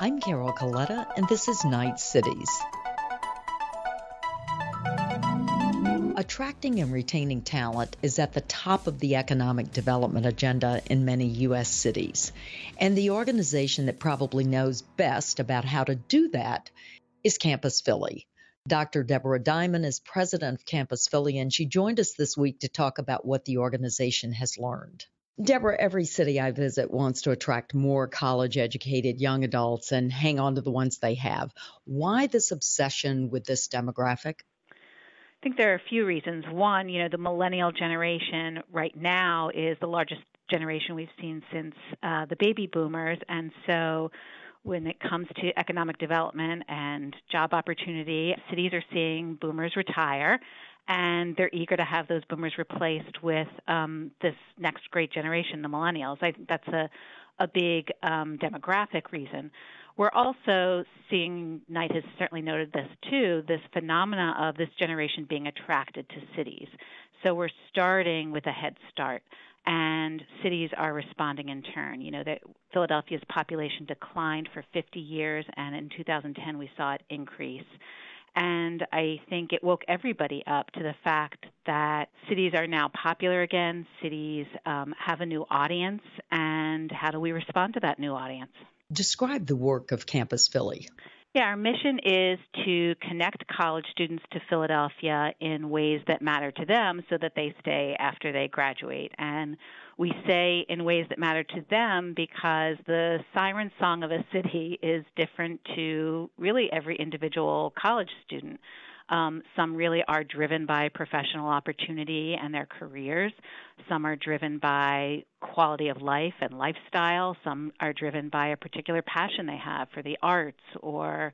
I'm Carol Coletta, and this is Knight Cities. Attracting and retaining talent is at the top of the economic development agenda in many U.S. cities. And the organization that probably knows best about how to do that is Campus Philly. Dr. Deborah Diamond is president of Campus Philly, and she joined us this week to talk about what the organization has learned. Deborah, every city I visit wants to attract more college educated young adults and hang on to the ones they have. Why this obsession with this demographic? I think there are a few reasons. One, you know, the millennial generation right now is the largest generation we've seen since uh, the baby boomers, and so when it comes to economic development and job opportunity, cities are seeing boomers retire and they're eager to have those boomers replaced with um, this next great generation, the millennials. I think that's a a big um, demographic reason. We're also seeing, Knight has certainly noted this too, this phenomena of this generation being attracted to cities. So we're starting with a head start, and cities are responding in turn. You know that Philadelphia's population declined for 50 years, and in 2010 we saw it increase. And I think it woke everybody up to the fact that cities are now popular again, cities um, have a new audience, and how do we respond to that new audience? Describe the work of Campus Philly. Yeah, our mission is to connect college students to Philadelphia in ways that matter to them so that they stay after they graduate. And we say in ways that matter to them because the siren song of a city is different to really every individual college student. Um, some really are driven by professional opportunity and their careers. Some are driven by quality of life and lifestyle. Some are driven by a particular passion they have for the arts or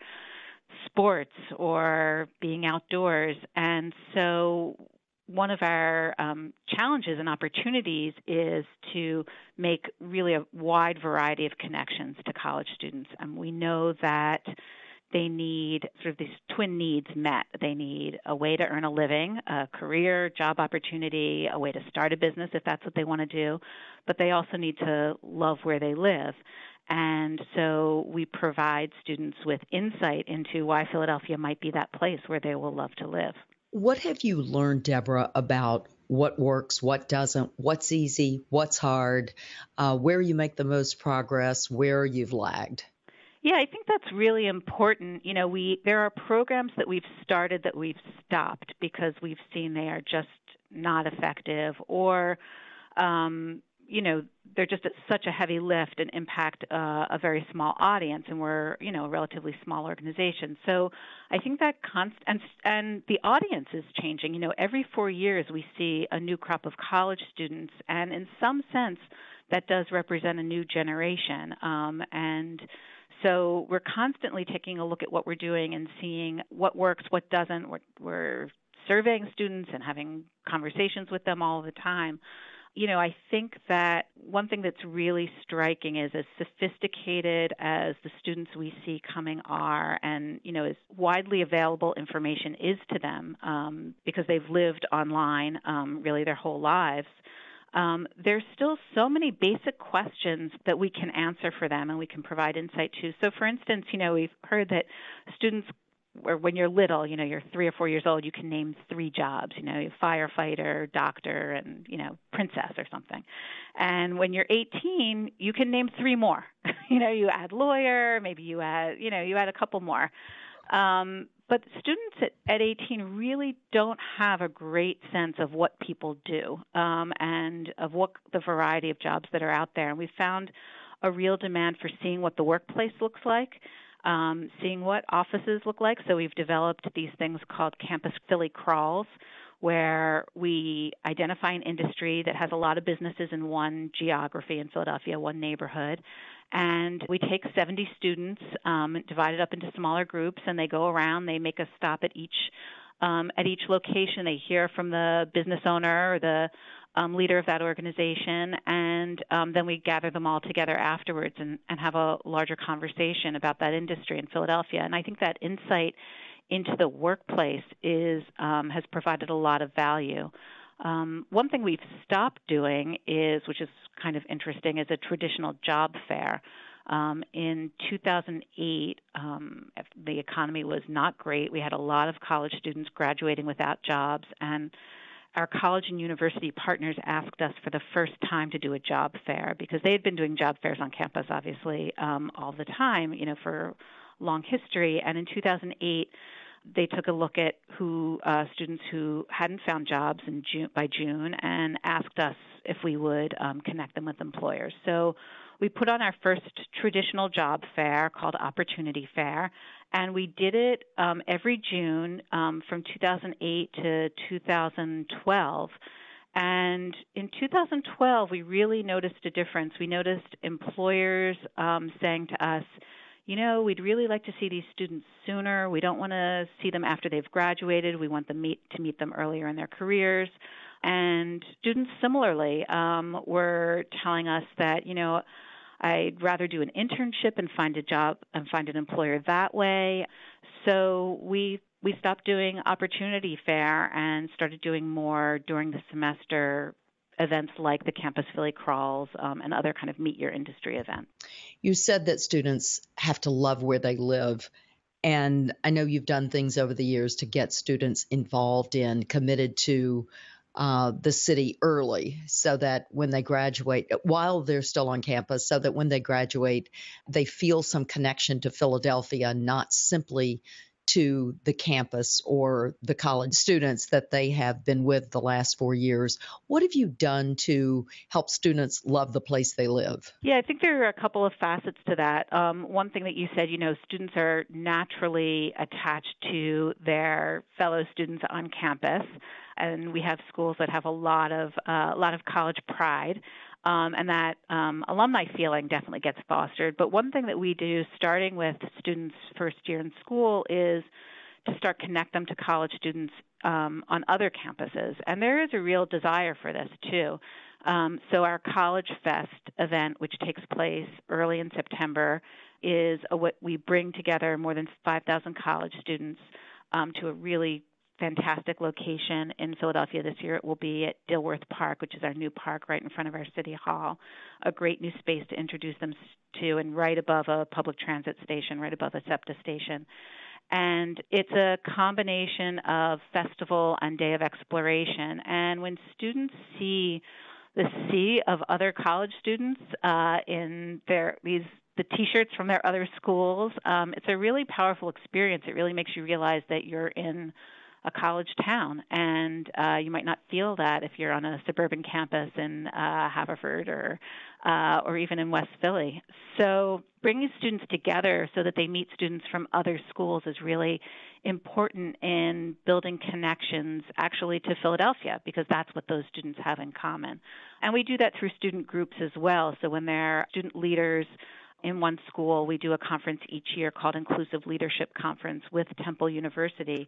sports or being outdoors. And so one of our um, challenges and opportunities is to make really a wide variety of connections to college students. And we know that they need sort of these twin needs met. They need a way to earn a living, a career, job opportunity, a way to start a business if that's what they want to do, but they also need to love where they live. And so we provide students with insight into why Philadelphia might be that place where they will love to live. What have you learned, Deborah, about what works, what doesn't, what's easy, what's hard, uh, where you make the most progress, where you've lagged? Yeah, I think that's really important. You know, we there are programs that we've started that we've stopped because we've seen they are just not effective or um, you know they're just such a heavy lift and impact uh, a very small audience and we're you know a relatively small organization. So i think that const and and the audience is changing. You know every 4 years we see a new crop of college students and in some sense that does represent a new generation. Um, and so we're constantly taking a look at what we're doing and seeing what works, what doesn't. We're, we're surveying students and having conversations with them all the time. You know, I think that one thing that's really striking is as sophisticated as the students we see coming are, and you know, as widely available information is to them um, because they've lived online um, really their whole lives um, there's still so many basic questions that we can answer for them and we can provide insight to. So, for instance, you know, we've heard that students or when you're little, you know, you're three or four years old, you can name three jobs, you know, firefighter, doctor, and, you know, princess or something. And when you're 18, you can name three more. you know, you add lawyer, maybe you add, you know, you add a couple more. Um, but students at, at 18 really don't have a great sense of what people do um, and of what the variety of jobs that are out there. And we found a real demand for seeing what the workplace looks like, um, seeing what offices look like. So we've developed these things called Campus Philly Crawls, where we identify an industry that has a lot of businesses in one geography in Philadelphia, one neighborhood, and we take 70 students, um, divided up into smaller groups, and they go around. They make a stop at each um, at each location. They hear from the business owner or the um, leader of that organization, and um, then we gather them all together afterwards and, and have a larger conversation about that industry in Philadelphia. And I think that insight into the workplace is um, has provided a lot of value. Um, one thing we've stopped doing is, which is kind of interesting, is a traditional job fair. Um, in 2008, um, the economy was not great. We had a lot of college students graduating without jobs, and our college and university partners asked us for the first time to do a job fair because they had been doing job fairs on campus, obviously, um, all the time, you know, for long history. And in 2008, they took a look at who uh, students who hadn't found jobs in June, by June and asked us if we would um, connect them with employers. So we put on our first traditional job fair called Opportunity Fair, and we did it um, every June um, from 2008 to 2012. And in 2012, we really noticed a difference. We noticed employers um, saying to us, you know, we'd really like to see these students sooner. We don't want to see them after they've graduated. We want them meet, to meet them earlier in their careers. And students similarly um, were telling us that, you know, I'd rather do an internship and find a job and find an employer that way. So we we stopped doing opportunity fair and started doing more during the semester events like the campus philly crawls um, and other kind of meet your industry events? You said that students have to love where they live and i know you've done things over the years to get students involved in committed to uh, the city early so that when they graduate, while they're still on campus, so that when they graduate, they feel some connection to Philadelphia, not simply to the campus or the college students that they have been with the last four years. What have you done to help students love the place they live? Yeah, I think there are a couple of facets to that. Um, one thing that you said, you know, students are naturally attached to their fellow students on campus and we have schools that have a lot of uh, a lot of college pride. Um, and that um, alumni feeling definitely gets fostered. But one thing that we do, starting with students' first year in school, is to start connect them to college students um, on other campuses. And there is a real desire for this too. Um, so our College Fest event, which takes place early in September, is a, what we bring together more than 5,000 college students um, to a really fantastic location in Philadelphia this year. It will be at Dilworth Park, which is our new park right in front of our city hall. A great new space to introduce them to, and right above a public transit station, right above a SEPTA station. And it's a combination of festival and day of exploration. And when students see the sea of other college students uh, in their these the T-shirts from their other schools. Um, it's a really powerful experience. It really makes you realize that you're in a college town, and uh, you might not feel that if you're on a suburban campus in uh, Haverford or uh, or even in West Philly. So bringing students together so that they meet students from other schools is really important in building connections actually to Philadelphia because that's what those students have in common. And we do that through student groups as well. So when they're student leaders in one school, we do a conference each year called Inclusive Leadership Conference with Temple University.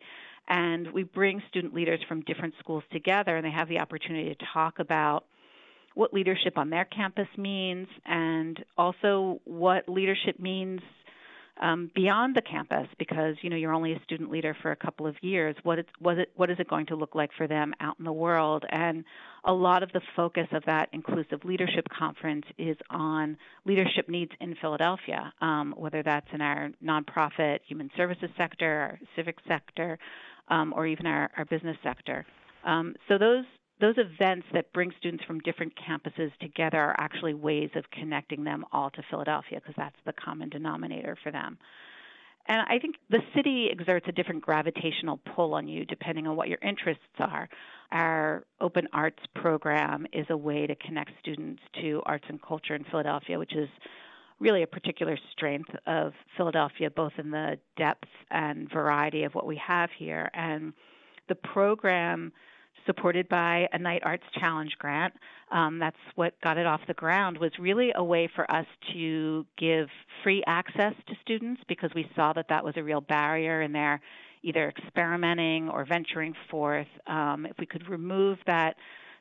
And we bring student leaders from different schools together, and they have the opportunity to talk about what leadership on their campus means and also what leadership means um, beyond the campus because you know you're only a student leader for a couple of years. What it, it, what is it going to look like for them out in the world? And a lot of the focus of that inclusive leadership conference is on leadership needs in Philadelphia, um, whether that's in our nonprofit human services sector, our civic sector, um, or even our, our business sector. Um, so those those events that bring students from different campuses together are actually ways of connecting them all to Philadelphia because that's the common denominator for them. And I think the city exerts a different gravitational pull on you depending on what your interests are. Our open arts program is a way to connect students to arts and culture in Philadelphia, which is really a particular strength of Philadelphia, both in the depth and variety of what we have here. And the program supported by a Knight Arts Challenge grant. Um, that's what got it off the ground. Was really a way for us to give free access to students because we saw that that was a real barrier in their either experimenting or venturing forth. Um, if we could remove that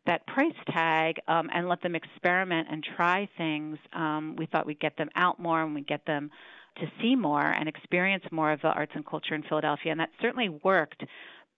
that price tag um, and let them experiment and try things, um, we thought we'd get them out more and we'd get them to see more and experience more of the arts and culture in Philadelphia. And that certainly worked.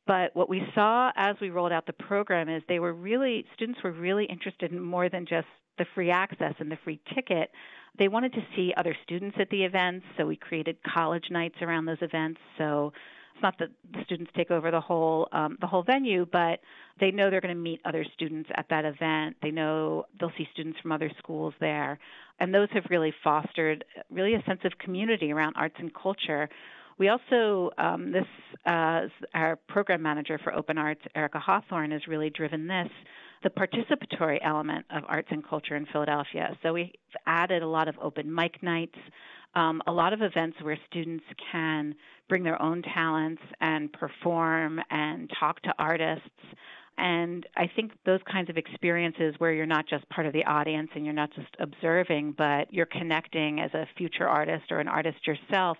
But what we saw as we rolled out the program is they were really, students were really interested in more than just the free access and the free ticket, they wanted to see other students at the events, so we created college nights around those events. So it's not that the students take over the whole um, the whole venue, but they know they're going to meet other students at that event. They know they'll see students from other schools there, and those have really fostered really a sense of community around arts and culture. We also, um, this, uh, our program manager for Open Arts, Erica Hawthorne, has really driven this the participatory element of arts and culture in Philadelphia. So we've added a lot of open mic nights, um, a lot of events where students can bring their own talents and perform and talk to artists. And I think those kinds of experiences where you're not just part of the audience and you're not just observing, but you're connecting as a future artist or an artist yourself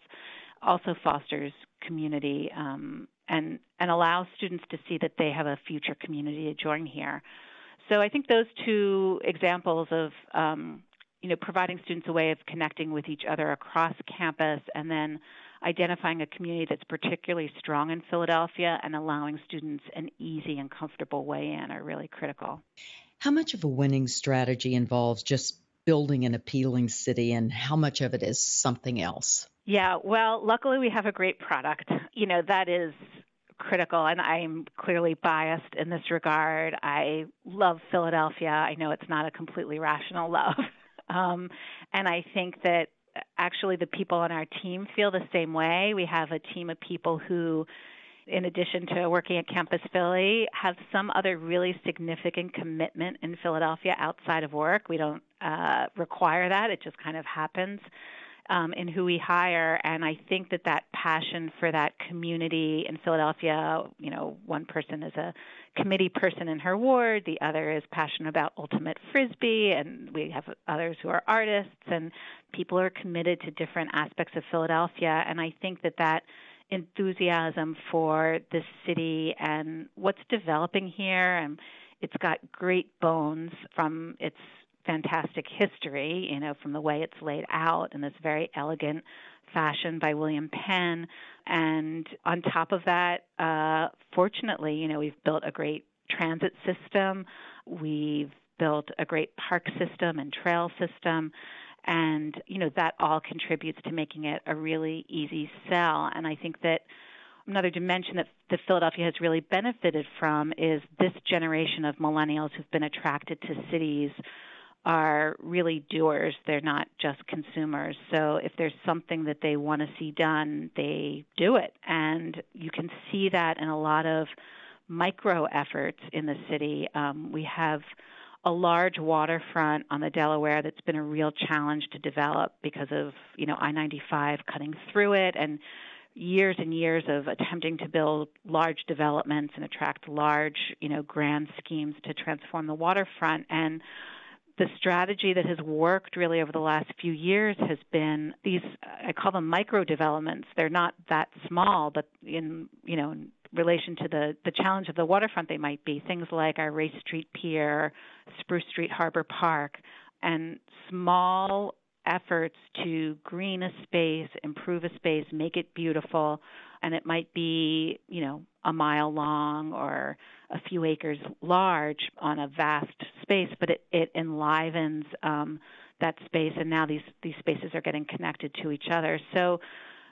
also fosters community um, and and allows students to see that they have a future community to join here. So I think those two examples of um, you know providing students a way of connecting with each other across campus and then identifying a community that's particularly strong in Philadelphia and allowing students an easy and comfortable way in are really critical. How much of a winning strategy involves just building an appealing city and how much of it is something else? Yeah, well, luckily we have a great product. You know, that is critical, and I'm clearly biased in this regard. I love Philadelphia. I know it's not a completely rational love. Um, and I think that actually the people on our team feel the same way. We have a team of people who, in addition to working at Campus Philly, have some other really significant commitment in Philadelphia outside of work. We don't uh, require that, it just kind of happens um, in who we hire. And I think that that passion for that community in Philadelphia, you know, one person is a committee person in her ward, the other is passionate about ultimate frisbee, and we have others who are artists, and people are committed to different aspects of Philadelphia. And I think that that enthusiasm for this city and what's developing here and it's got great bones from its fantastic history, you know, from the way it's laid out in this very elegant fashion by William Penn. And on top of that, uh, fortunately, you know, we've built a great transit system. We've built a great park system and trail system. And, you know, that all contributes to making it a really easy sell. And I think that another dimension that, that Philadelphia has really benefited from is this generation of millennials who've been attracted to cities are really doers. They're not just consumers. So if there's something that they want to see done, they do it. And you can see that in a lot of micro efforts in the city. Um, we have a large waterfront on the Delaware that's been a real challenge to develop because of, you know, I-95 cutting through it and years and years of attempting to build large developments and attract large, you know, grand schemes to transform the waterfront and the strategy that has worked really over the last few years has been these I call them micro developments. They're not that small, but in you know in relation to the the challenge of the waterfront, they might be things like our Race Street Pier, Spruce Street Harbor Park, and small efforts to green a space, improve a space, make it beautiful, and it might be you know a mile long or a few acres large on a vast space, but it, it enlivens um, that space, and now these these spaces are getting connected to each other. So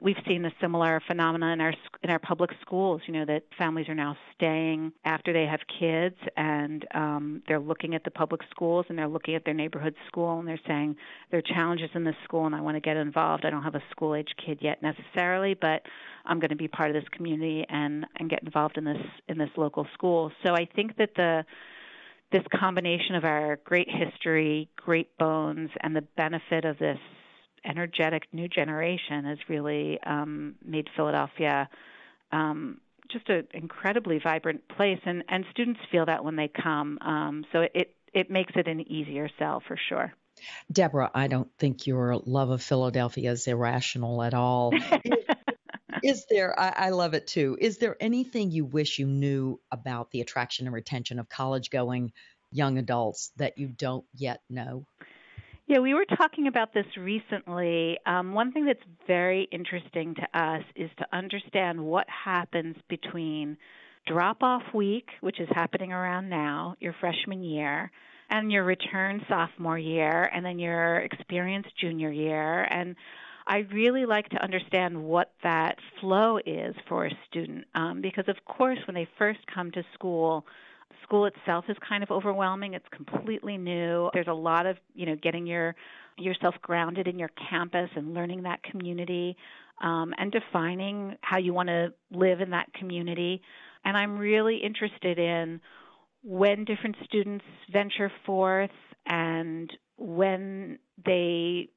we've seen a similar phenomenon in our in our public schools. You know that families are now staying after they have kids, and um, they're looking at the public schools and they're looking at their neighborhood school, and they're saying there are challenges in this school, and I want to get involved. I don't have a school age kid yet necessarily, but I'm going to be part of this community and and get involved in this in this local school. So I think that the this combination of our great history, great bones, and the benefit of this energetic new generation has really um, made Philadelphia um, just an incredibly vibrant place, and and students feel that when they come. Um, so it it makes it an easier sell for sure. Deborah, I don't think your love of Philadelphia is irrational at all. is there, I, I, love it too. Is there anything you wish you knew about the attraction and retention of college going young adults that you don't yet know? Yeah, we were talking about this recently. Um, one thing that's very interesting to us is to understand what happens between drop off week, which is happening around now, your freshman year, and your return sophomore year, and then your experience junior year. And I really like to understand what that flow is for a student um, because, of course, when they first come to school, school itself is kind of overwhelming. It's completely new. There's a lot of you know getting your yourself grounded in your campus and learning that community um, and defining how you want to live in that community. And I'm really interested in when different students venture forth and when they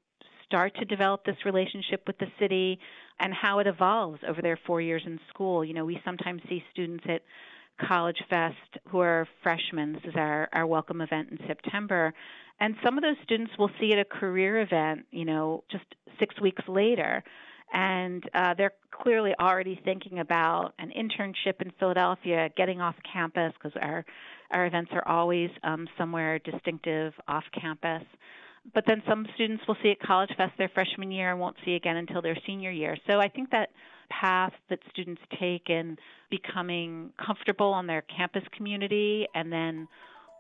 start to develop this relationship with the city and how it evolves over their four years in school. You know, we sometimes see students at College Fest who are freshmen. This is our, our welcome event in September. And some of those students will see at a career event, you know, just six weeks later. And uh, they're clearly already thinking about an internship in Philadelphia, getting off campus, because our, our events are always um, somewhere distinctive off campus but then some students will see at College Fest their freshman year and won't see again until their senior year. So I think that path that students take in becoming comfortable on their campus community and then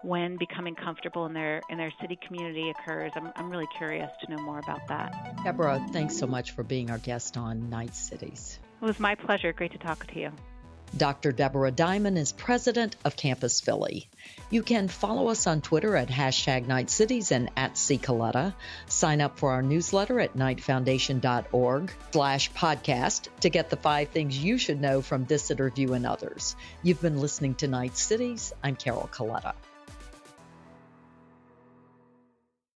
when becoming comfortable in their in their city community occurs. I'm I'm really curious to know more about that. Deborah, thanks so much for being our guest on Knight Cities. It was my pleasure. Great to talk to you. Dr. Deborah Diamond is president of Campus Philly. You can follow us on Twitter at hashtag Knight Cities and at Coletta. Sign up for our newsletter at knightfoundation.org slash podcast to get the five things you should know from this interview and others. You've been listening to Knight Cities. I'm Carol Coletta.